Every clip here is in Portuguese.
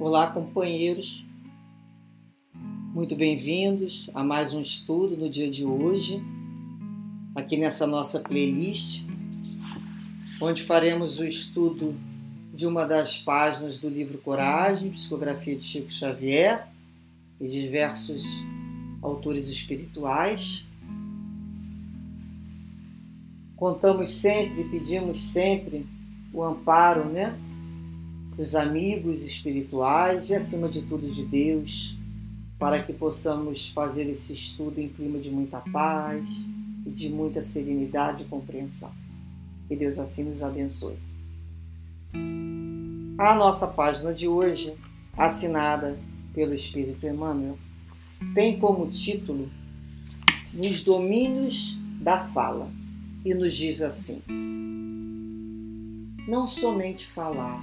Olá, companheiros. Muito bem-vindos a mais um estudo no dia de hoje, aqui nessa nossa playlist, onde faremos o estudo de uma das páginas do livro Coragem, psicografia de Chico Xavier e diversos autores espirituais. Contamos sempre, pedimos sempre o amparo, né? Dos amigos espirituais e, acima de tudo, de Deus, para que possamos fazer esse estudo em clima de muita paz e de muita serenidade e compreensão. Que Deus assim nos abençoe. A nossa página de hoje, assinada pelo Espírito Emmanuel, tem como título Nos Domínios da Fala e nos diz assim: Não somente falar,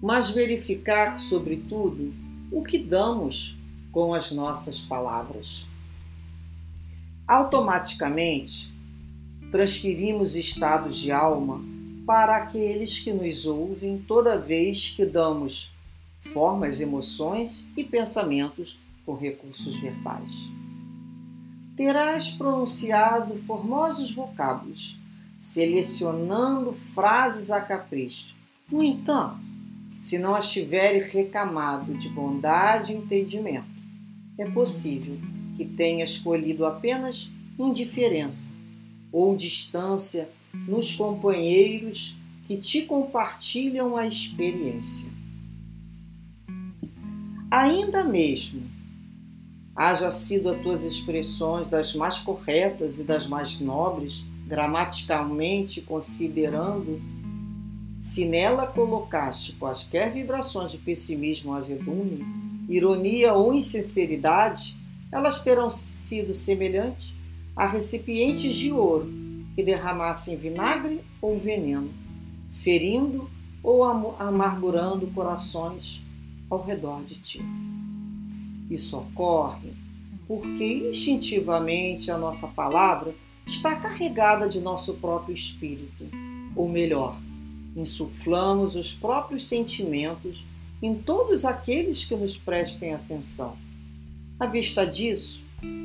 mas verificar, sobretudo, o que damos com as nossas palavras. Automaticamente, transferimos estados de alma para aqueles que nos ouvem toda vez que damos formas, emoções e pensamentos com recursos verbais. Terás pronunciado formosos vocábulos, selecionando frases a capricho. No entanto, se não as tiveres recamado de bondade e entendimento. É possível que tenha escolhido apenas indiferença ou distância nos companheiros que te compartilham a experiência. Ainda mesmo haja sido as tuas expressões das mais corretas e das mais nobres, gramaticalmente considerando se nela colocaste quaisquer vibrações de pessimismo ou azedume, ironia ou insinceridade, elas terão sido semelhantes a recipientes de ouro que derramassem vinagre ou veneno, ferindo ou amargurando corações ao redor de ti. Isso ocorre porque instintivamente a nossa palavra está carregada de nosso próprio espírito, ou melhor, insuflamos os próprios sentimentos em todos aqueles que nos prestem atenção. À vista disso,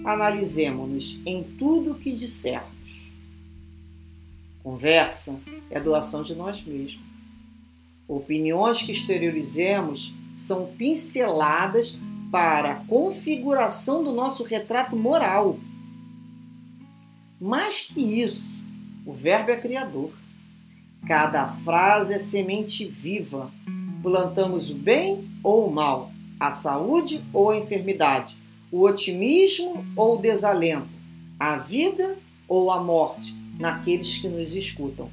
analisemos-nos em tudo o que dissermos. Conversa é doação de nós mesmos. Opiniões que exteriorizemos são pinceladas para a configuração do nosso retrato moral. Mais que isso, o Verbo é criador. Cada frase é semente viva. Plantamos o bem ou o mal, a saúde ou a enfermidade, o otimismo ou o desalento, a vida ou a morte? Naqueles que nos escutam,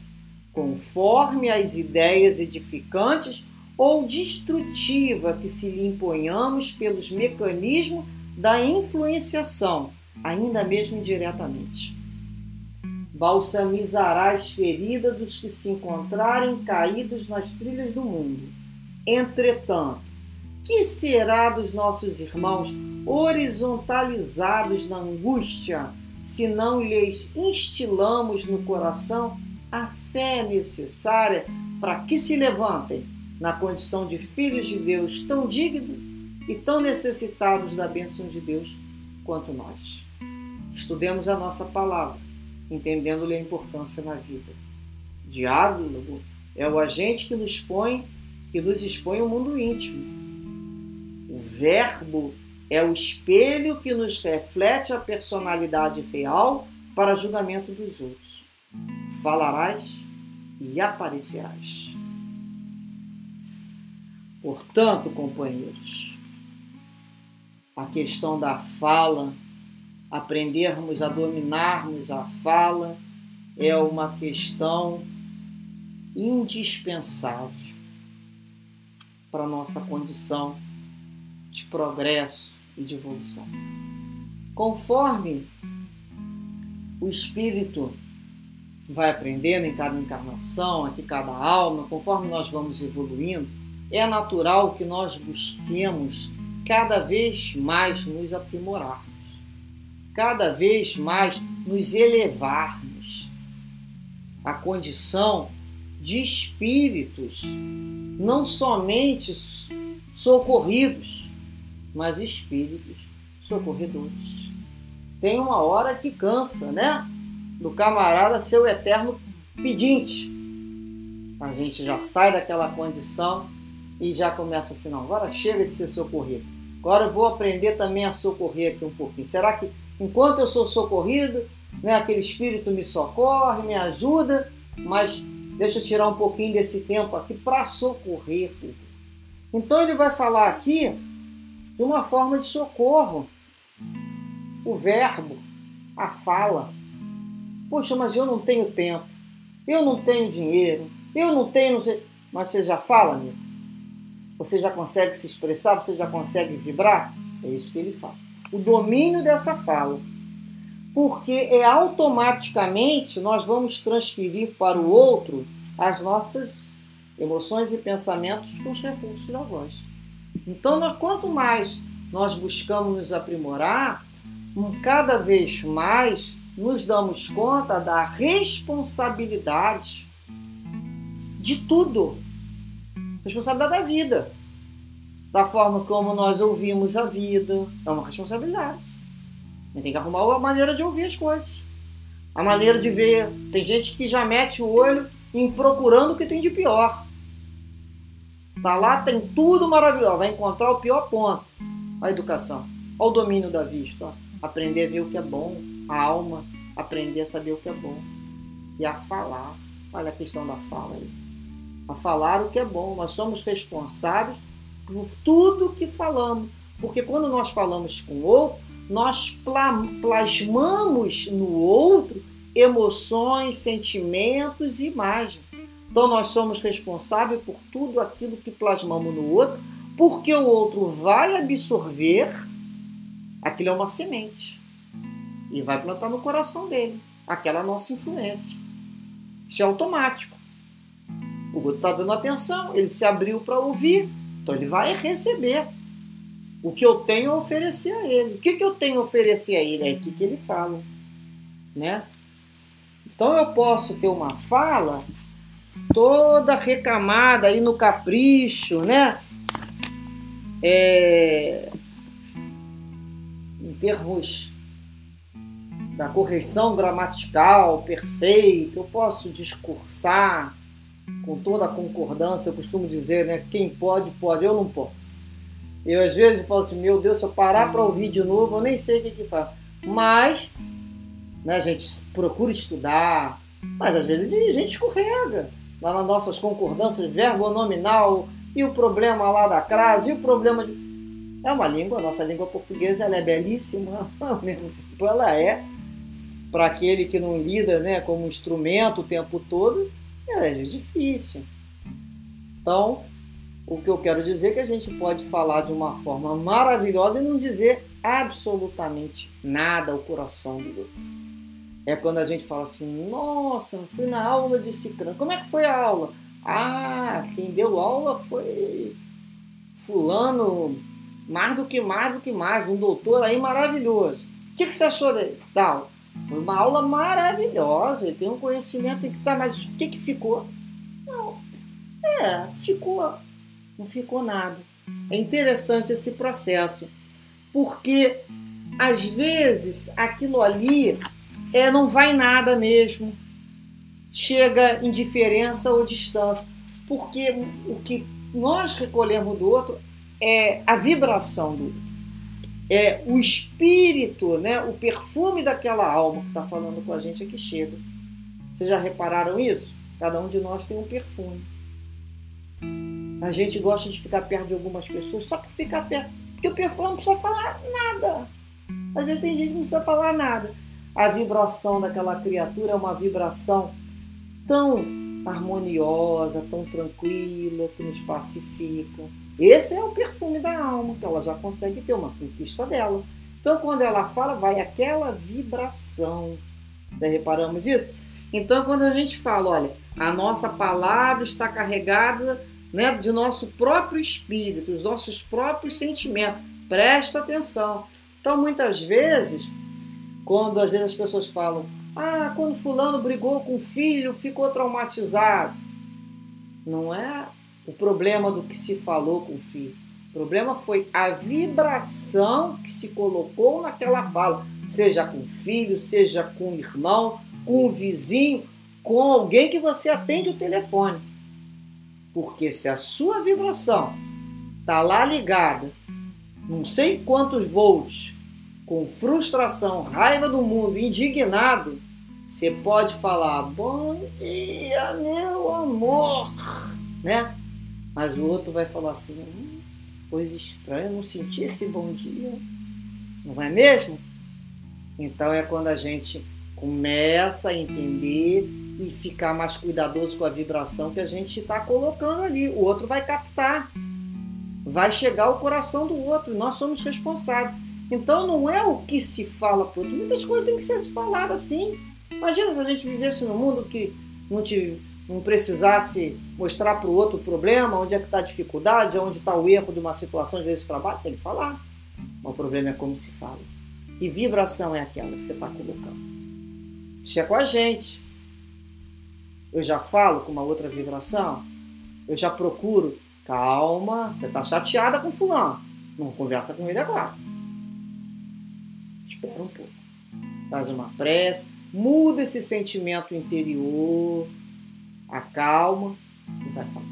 conforme as ideias edificantes ou destrutiva que se lhe imponhamos pelos mecanismos da influenciação, ainda mesmo indiretamente balsamizará as feridas dos que se encontrarem caídos nas trilhas do mundo. Entretanto, que será dos nossos irmãos horizontalizados na angústia, se não lhes instilamos no coração a fé necessária para que se levantem na condição de filhos de Deus tão dignos e tão necessitados da bênção de Deus quanto nós? Estudemos a nossa palavra entendendo-lhe a importância na vida. Diálogo é o agente que nos põe, que nos expõe ao mundo íntimo. O verbo é o espelho que nos reflete a personalidade real para julgamento dos outros. Falarás e aparecerás. Portanto, companheiros, a questão da fala aprendermos a dominarmos a fala é uma questão indispensável para nossa condição de progresso e de evolução. Conforme o espírito vai aprendendo em cada encarnação, aqui cada alma, conforme nós vamos evoluindo, é natural que nós busquemos cada vez mais nos aprimorar cada vez mais nos elevarmos à condição de espíritos, não somente socorridos, mas espíritos socorredores. Tem uma hora que cansa, né? Do camarada ser o eterno pedinte. A gente já sai daquela condição e já começa assim, não, agora chega de ser socorrido. Agora eu vou aprender também a socorrer aqui um pouquinho. Será que enquanto eu sou socorrido, né, aquele espírito me socorre, me ajuda, mas deixa eu tirar um pouquinho desse tempo aqui para socorrer. Então ele vai falar aqui de uma forma de socorro. O verbo, a fala. Poxa, mas eu não tenho tempo, eu não tenho dinheiro, eu não tenho. Mas você já fala, amigo? Você já consegue se expressar? Você já consegue vibrar? É isso que ele fala. O domínio dessa fala porque é automaticamente nós vamos transferir para o outro as nossas emoções e pensamentos com os recursos da voz. Então, quanto mais nós buscamos nos aprimorar, cada vez mais nos damos conta da responsabilidade de tudo. Responsabilidade da vida. Da forma como nós ouvimos a vida. É uma responsabilidade. A gente tem que arrumar uma maneira de ouvir as coisas. A maneira de ver. Tem gente que já mete o olho em procurando o que tem de pior. Tá lá, tem tudo maravilhoso. Vai encontrar o pior ponto. A educação. Olha o domínio da vista. Ó. Aprender a ver o que é bom. A alma. Aprender a saber o que é bom. E a falar. Olha a questão da fala aí. A falar o que é bom. Nós somos responsáveis por tudo que falamos. Porque quando nós falamos com o outro, nós plasmamos no outro emoções, sentimentos e imagens. Então nós somos responsáveis por tudo aquilo que plasmamos no outro, porque o outro vai absorver, aquilo é uma semente, e vai plantar no coração dele aquela nossa influência. Isso é automático. O outro está dando atenção, ele se abriu para ouvir, então ele vai receber o que eu tenho a oferecer a ele. O que, que eu tenho a oferecer a ele? É aqui que ele fala. Né? Então eu posso ter uma fala toda recamada aí no capricho, né? É, em termos da correção gramatical perfeita, eu posso discursar com toda a concordância, eu costumo dizer, né? Quem pode, pode, eu não posso. Eu às vezes falo assim, meu Deus, se eu parar para ouvir de novo, eu nem sei o que que faz. Mas, né, a gente procura estudar, mas às vezes a gente escorrega. Lá nas nossas concordâncias, verbo nominal, e o problema lá da crase, e o problema de... É uma língua, a nossa língua portuguesa ela é belíssima, ao mesmo tempo ela é, para aquele que não lida né, como instrumento o tempo todo, é difícil. Então, o que eu quero dizer é que a gente pode falar de uma forma maravilhosa e não dizer absolutamente nada ao coração do outro. É quando a gente fala assim, nossa, fui na aula de Cicrano. Como é que foi a aula? Ah, quem deu aula foi fulano, mais do que mais do que mais, um doutor aí maravilhoso. O que, que você achou da aula? Foi uma aula maravilhosa, ele tem um conhecimento que tá, mas o que, que ficou? Não, é, ficou. Não ficou nada. É interessante esse processo, porque às vezes aquilo ali é, não vai nada mesmo, chega indiferença ou distância, porque o que nós recolhemos do outro é a vibração do outro, é o espírito, né, o perfume daquela alma que está falando com a gente é que chega. Vocês já repararam isso? Cada um de nós tem um perfume. A gente gosta de ficar perto de algumas pessoas só para ficar perto. Porque o perfume não precisa falar nada. Às vezes tem gente que não precisa falar nada. A vibração daquela criatura é uma vibração tão harmoniosa, tão tranquila, que nos pacifica. Esse é o perfume da alma, que ela já consegue ter uma conquista dela. Então, quando ela fala, vai aquela vibração. Já reparamos isso? Então, quando a gente fala, olha, a nossa palavra está carregada né, de nosso próprio espírito, dos nossos próprios sentimentos. Presta atenção. Então, muitas vezes, quando às vezes as pessoas falam, ah, quando fulano brigou com o filho, ficou traumatizado. Não é o problema do que se falou com o filho. O problema foi a vibração que se colocou naquela fala, seja com o filho, seja com o irmão, com o vizinho, com alguém que você atende o telefone. Porque se a sua vibração está lá ligada, não sei quantos volts, com frustração, raiva do mundo, indignado, você pode falar bom dia, meu amor, né? Mas o outro vai falar assim, hum, coisa estranha, não senti esse bom dia, não é mesmo? Então é quando a gente começa a entender e ficar mais cuidadoso com a vibração que a gente está colocando ali. O outro vai captar, vai chegar ao coração do outro. Nós somos responsáveis. Então não é o que se fala outro. Muitas coisas têm que ser faladas assim. Imagina se a gente vivesse num mundo que não, te, não precisasse mostrar para o outro o problema, onde é que está a dificuldade, onde está o erro de uma situação, de vezes trabalho, tem que falar. Mas o problema é como se fala. Que vibração é aquela que você está colocando? Isso é com a gente eu já falo com uma outra vibração, eu já procuro, calma, você está chateada com fulano, não conversa com ele agora. Espera um pouco. Faz uma prece, muda esse sentimento interior, acalma e vai falar.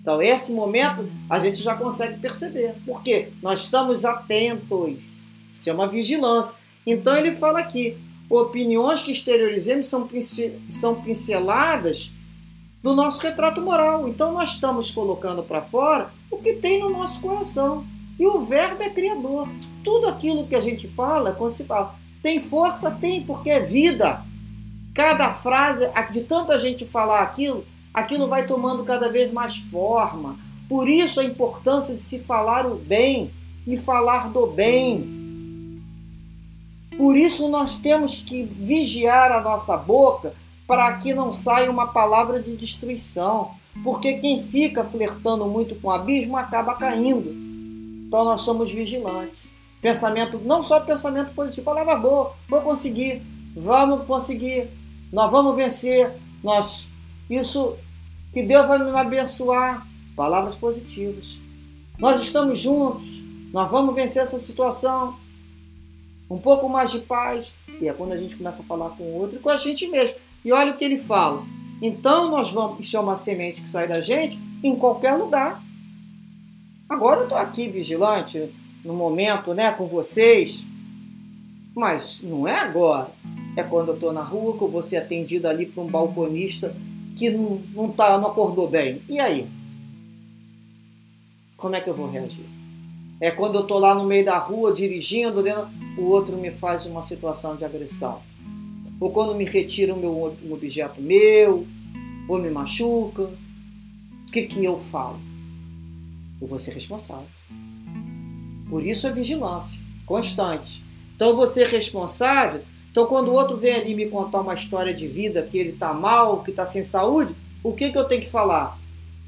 Então, esse momento a gente já consegue perceber. Porque nós estamos atentos. Isso é uma vigilância. Então, ele fala aqui: opiniões que exteriorizemos são, são pinceladas do nosso retrato moral. Então nós estamos colocando para fora o que tem no nosso coração. E o verbo é criador. Tudo aquilo que a gente fala, quando se fala, tem força? Tem, porque é vida. Cada frase, de tanto a gente falar aquilo, aquilo vai tomando cada vez mais forma. Por isso a importância de se falar o bem e falar do bem por isso nós temos que vigiar a nossa boca para que não saia uma palavra de destruição. Porque quem fica flertando muito com o abismo acaba caindo. Então nós somos vigilantes. Pensamento, não só pensamento positivo, palavra boa, vou conseguir, vamos conseguir, nós vamos vencer, nós isso que Deus vai me abençoar, palavras positivas. Nós estamos juntos, nós vamos vencer essa situação, um pouco mais de paz. E é quando a gente começa a falar com o outro e com a gente mesmo. E olha o que ele fala. Então nós vamos. Isso é uma semente que sai da gente em qualquer lugar. Agora eu estou aqui vigilante, no momento, né, com vocês. Mas não é agora. É quando eu estou na rua que eu vou ser atendido ali por um balconista que não, não, tá, não acordou bem. E aí? Como é que eu vou reagir? É quando eu estou lá no meio da rua dirigindo, o outro me faz uma situação de agressão. Ou quando me retira um objeto meu, ou me machuca. O que, que eu falo? Eu vou ser responsável. Por isso a vigilância constante. Então, você responsável. Então, quando o outro vem ali me contar uma história de vida, que ele está mal, que está sem saúde, o que, que eu tenho que falar?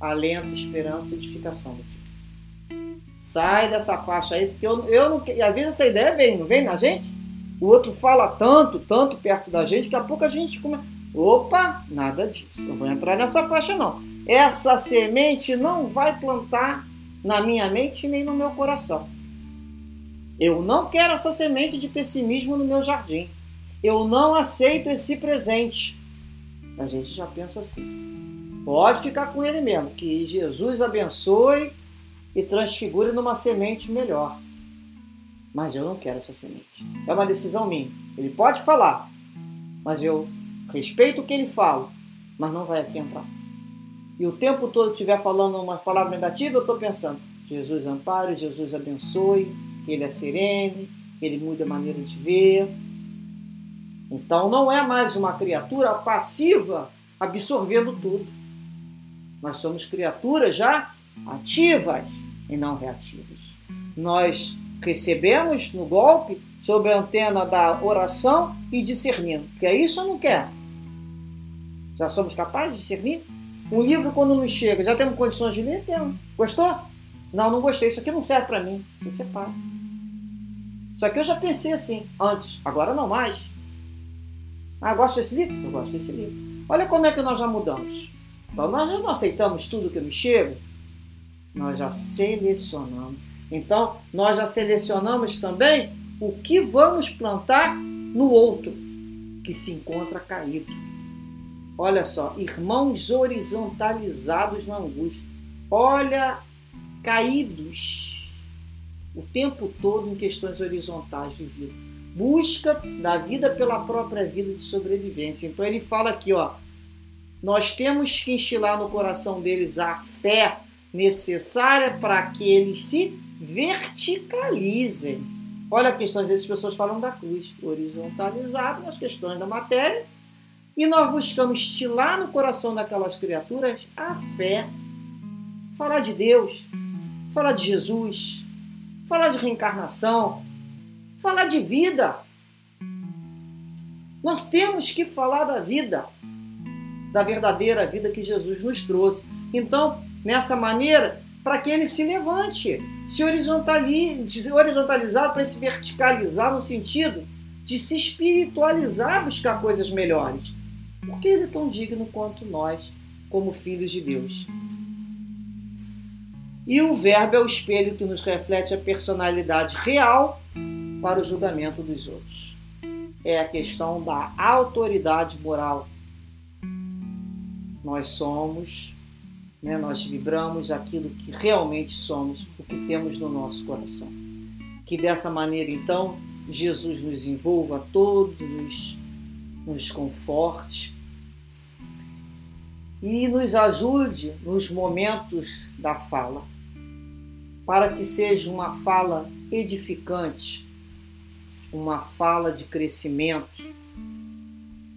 Alento, esperança e edificação, filho. Sai dessa faixa aí, porque eu, eu não. Às vezes essa ideia vem, não vem na gente? O outro fala tanto, tanto perto da gente, que a pouco a gente come. Opa, nada disso. Não vou entrar nessa faixa, não. Essa semente não vai plantar na minha mente nem no meu coração. Eu não quero essa semente de pessimismo no meu jardim. Eu não aceito esse presente. A gente já pensa assim. Pode ficar com ele mesmo. Que Jesus abençoe e transfigure numa semente melhor. Mas eu não quero essa semente. É uma decisão minha. Ele pode falar, mas eu respeito o que ele fala, mas não vai aqui entrar. E o tempo todo estiver falando uma palavra negativa, eu estou pensando: Jesus ampare, Jesus abençoe, que ele é serene, que ele muda a maneira de ver. Então não é mais uma criatura passiva absorvendo tudo. Nós somos criaturas já ativas e não reativas. Nós recebemos no golpe sob a antena da oração e discernindo. Quer isso ou não quer? Já somos capazes de discernir? Um livro, quando nos chega, já temos condições de ler? Temos. Gostou? Não, não gostei. Isso aqui não serve para mim. Você separa. Só que eu já pensei assim antes, agora não mais. Ah, gosto desse livro? Eu gosto desse livro. Olha como é que nós já mudamos. Então, nós já não aceitamos tudo que nos chega Nós já selecionamos. Então, nós já selecionamos também o que vamos plantar no outro que se encontra caído. Olha só, irmãos horizontalizados na angústia. Olha, caídos o tempo todo em questões horizontais de vida. Busca da vida pela própria vida de sobrevivência. Então ele fala aqui, ó, nós temos que instilar no coração deles a fé necessária para que eles se verticalizem. Olha a questão, às vezes as pessoas falam da cruz, horizontalizado nas questões da matéria, e nós buscamos estilar no coração daquelas criaturas a fé. Falar de Deus, falar de Jesus, falar de reencarnação, falar de vida. Nós temos que falar da vida, da verdadeira vida que Jesus nos trouxe. Então, nessa maneira, para que ele se levante, se horizontalizar para se verticalizar no sentido de se espiritualizar, buscar coisas melhores. Porque ele é tão digno quanto nós, como filhos de Deus. E o verbo é o espelho que nos reflete a personalidade real para o julgamento dos outros. É a questão da autoridade moral. Nós somos, né, nós vibramos aquilo que realmente somos, o que temos no nosso coração. Que dessa maneira, então, Jesus nos envolva todos, nos conforte e nos ajude nos momentos da fala, para que seja uma fala edificante, uma fala de crescimento,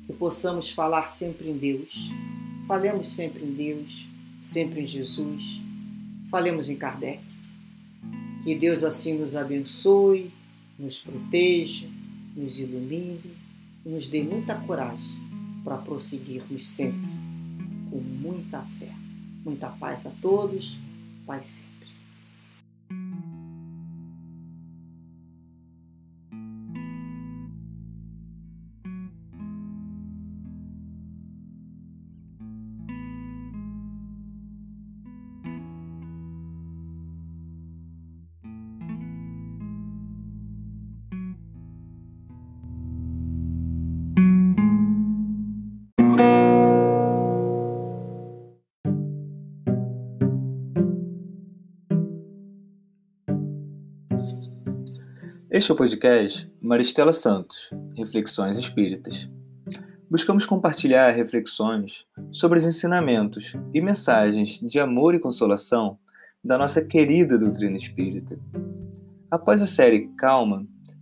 que possamos falar sempre em Deus. Falemos sempre em Deus, sempre em Jesus. Falemos em Kardec. Que Deus assim nos abençoe, nos proteja, nos ilumine e nos dê muita coragem para prosseguirmos sempre com muita fé. Muita paz a todos, paz sempre. Este é o podcast Maristela Santos, Reflexões Espíritas. Buscamos compartilhar reflexões sobre os ensinamentos e mensagens de amor e consolação da nossa querida doutrina espírita. Após a série Calma,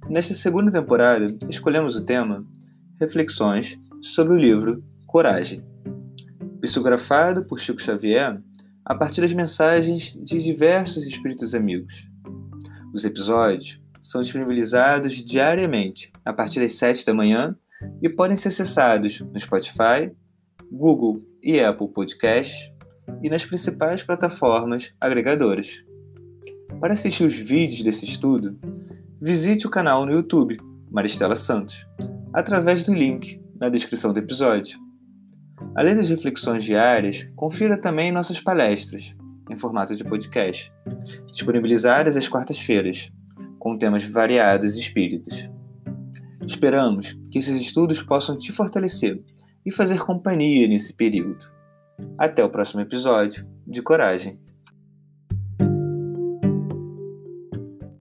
nesta segunda temporada escolhemos o tema Reflexões sobre o livro Coragem, psicografado por Chico Xavier a partir das mensagens de diversos espíritos amigos. Os episódios são disponibilizados diariamente a partir das 7 da manhã e podem ser acessados no Spotify, Google e Apple Podcasts e nas principais plataformas agregadoras. Para assistir os vídeos desse estudo, visite o canal no YouTube Maristela Santos, através do link na descrição do episódio. Além das reflexões diárias, confira também nossas palestras, em formato de podcast, disponibilizadas às quartas-feiras, com temas variados e espíritas. Esperamos que esses estudos possam te fortalecer e fazer companhia nesse período. Até o próximo episódio de Coragem.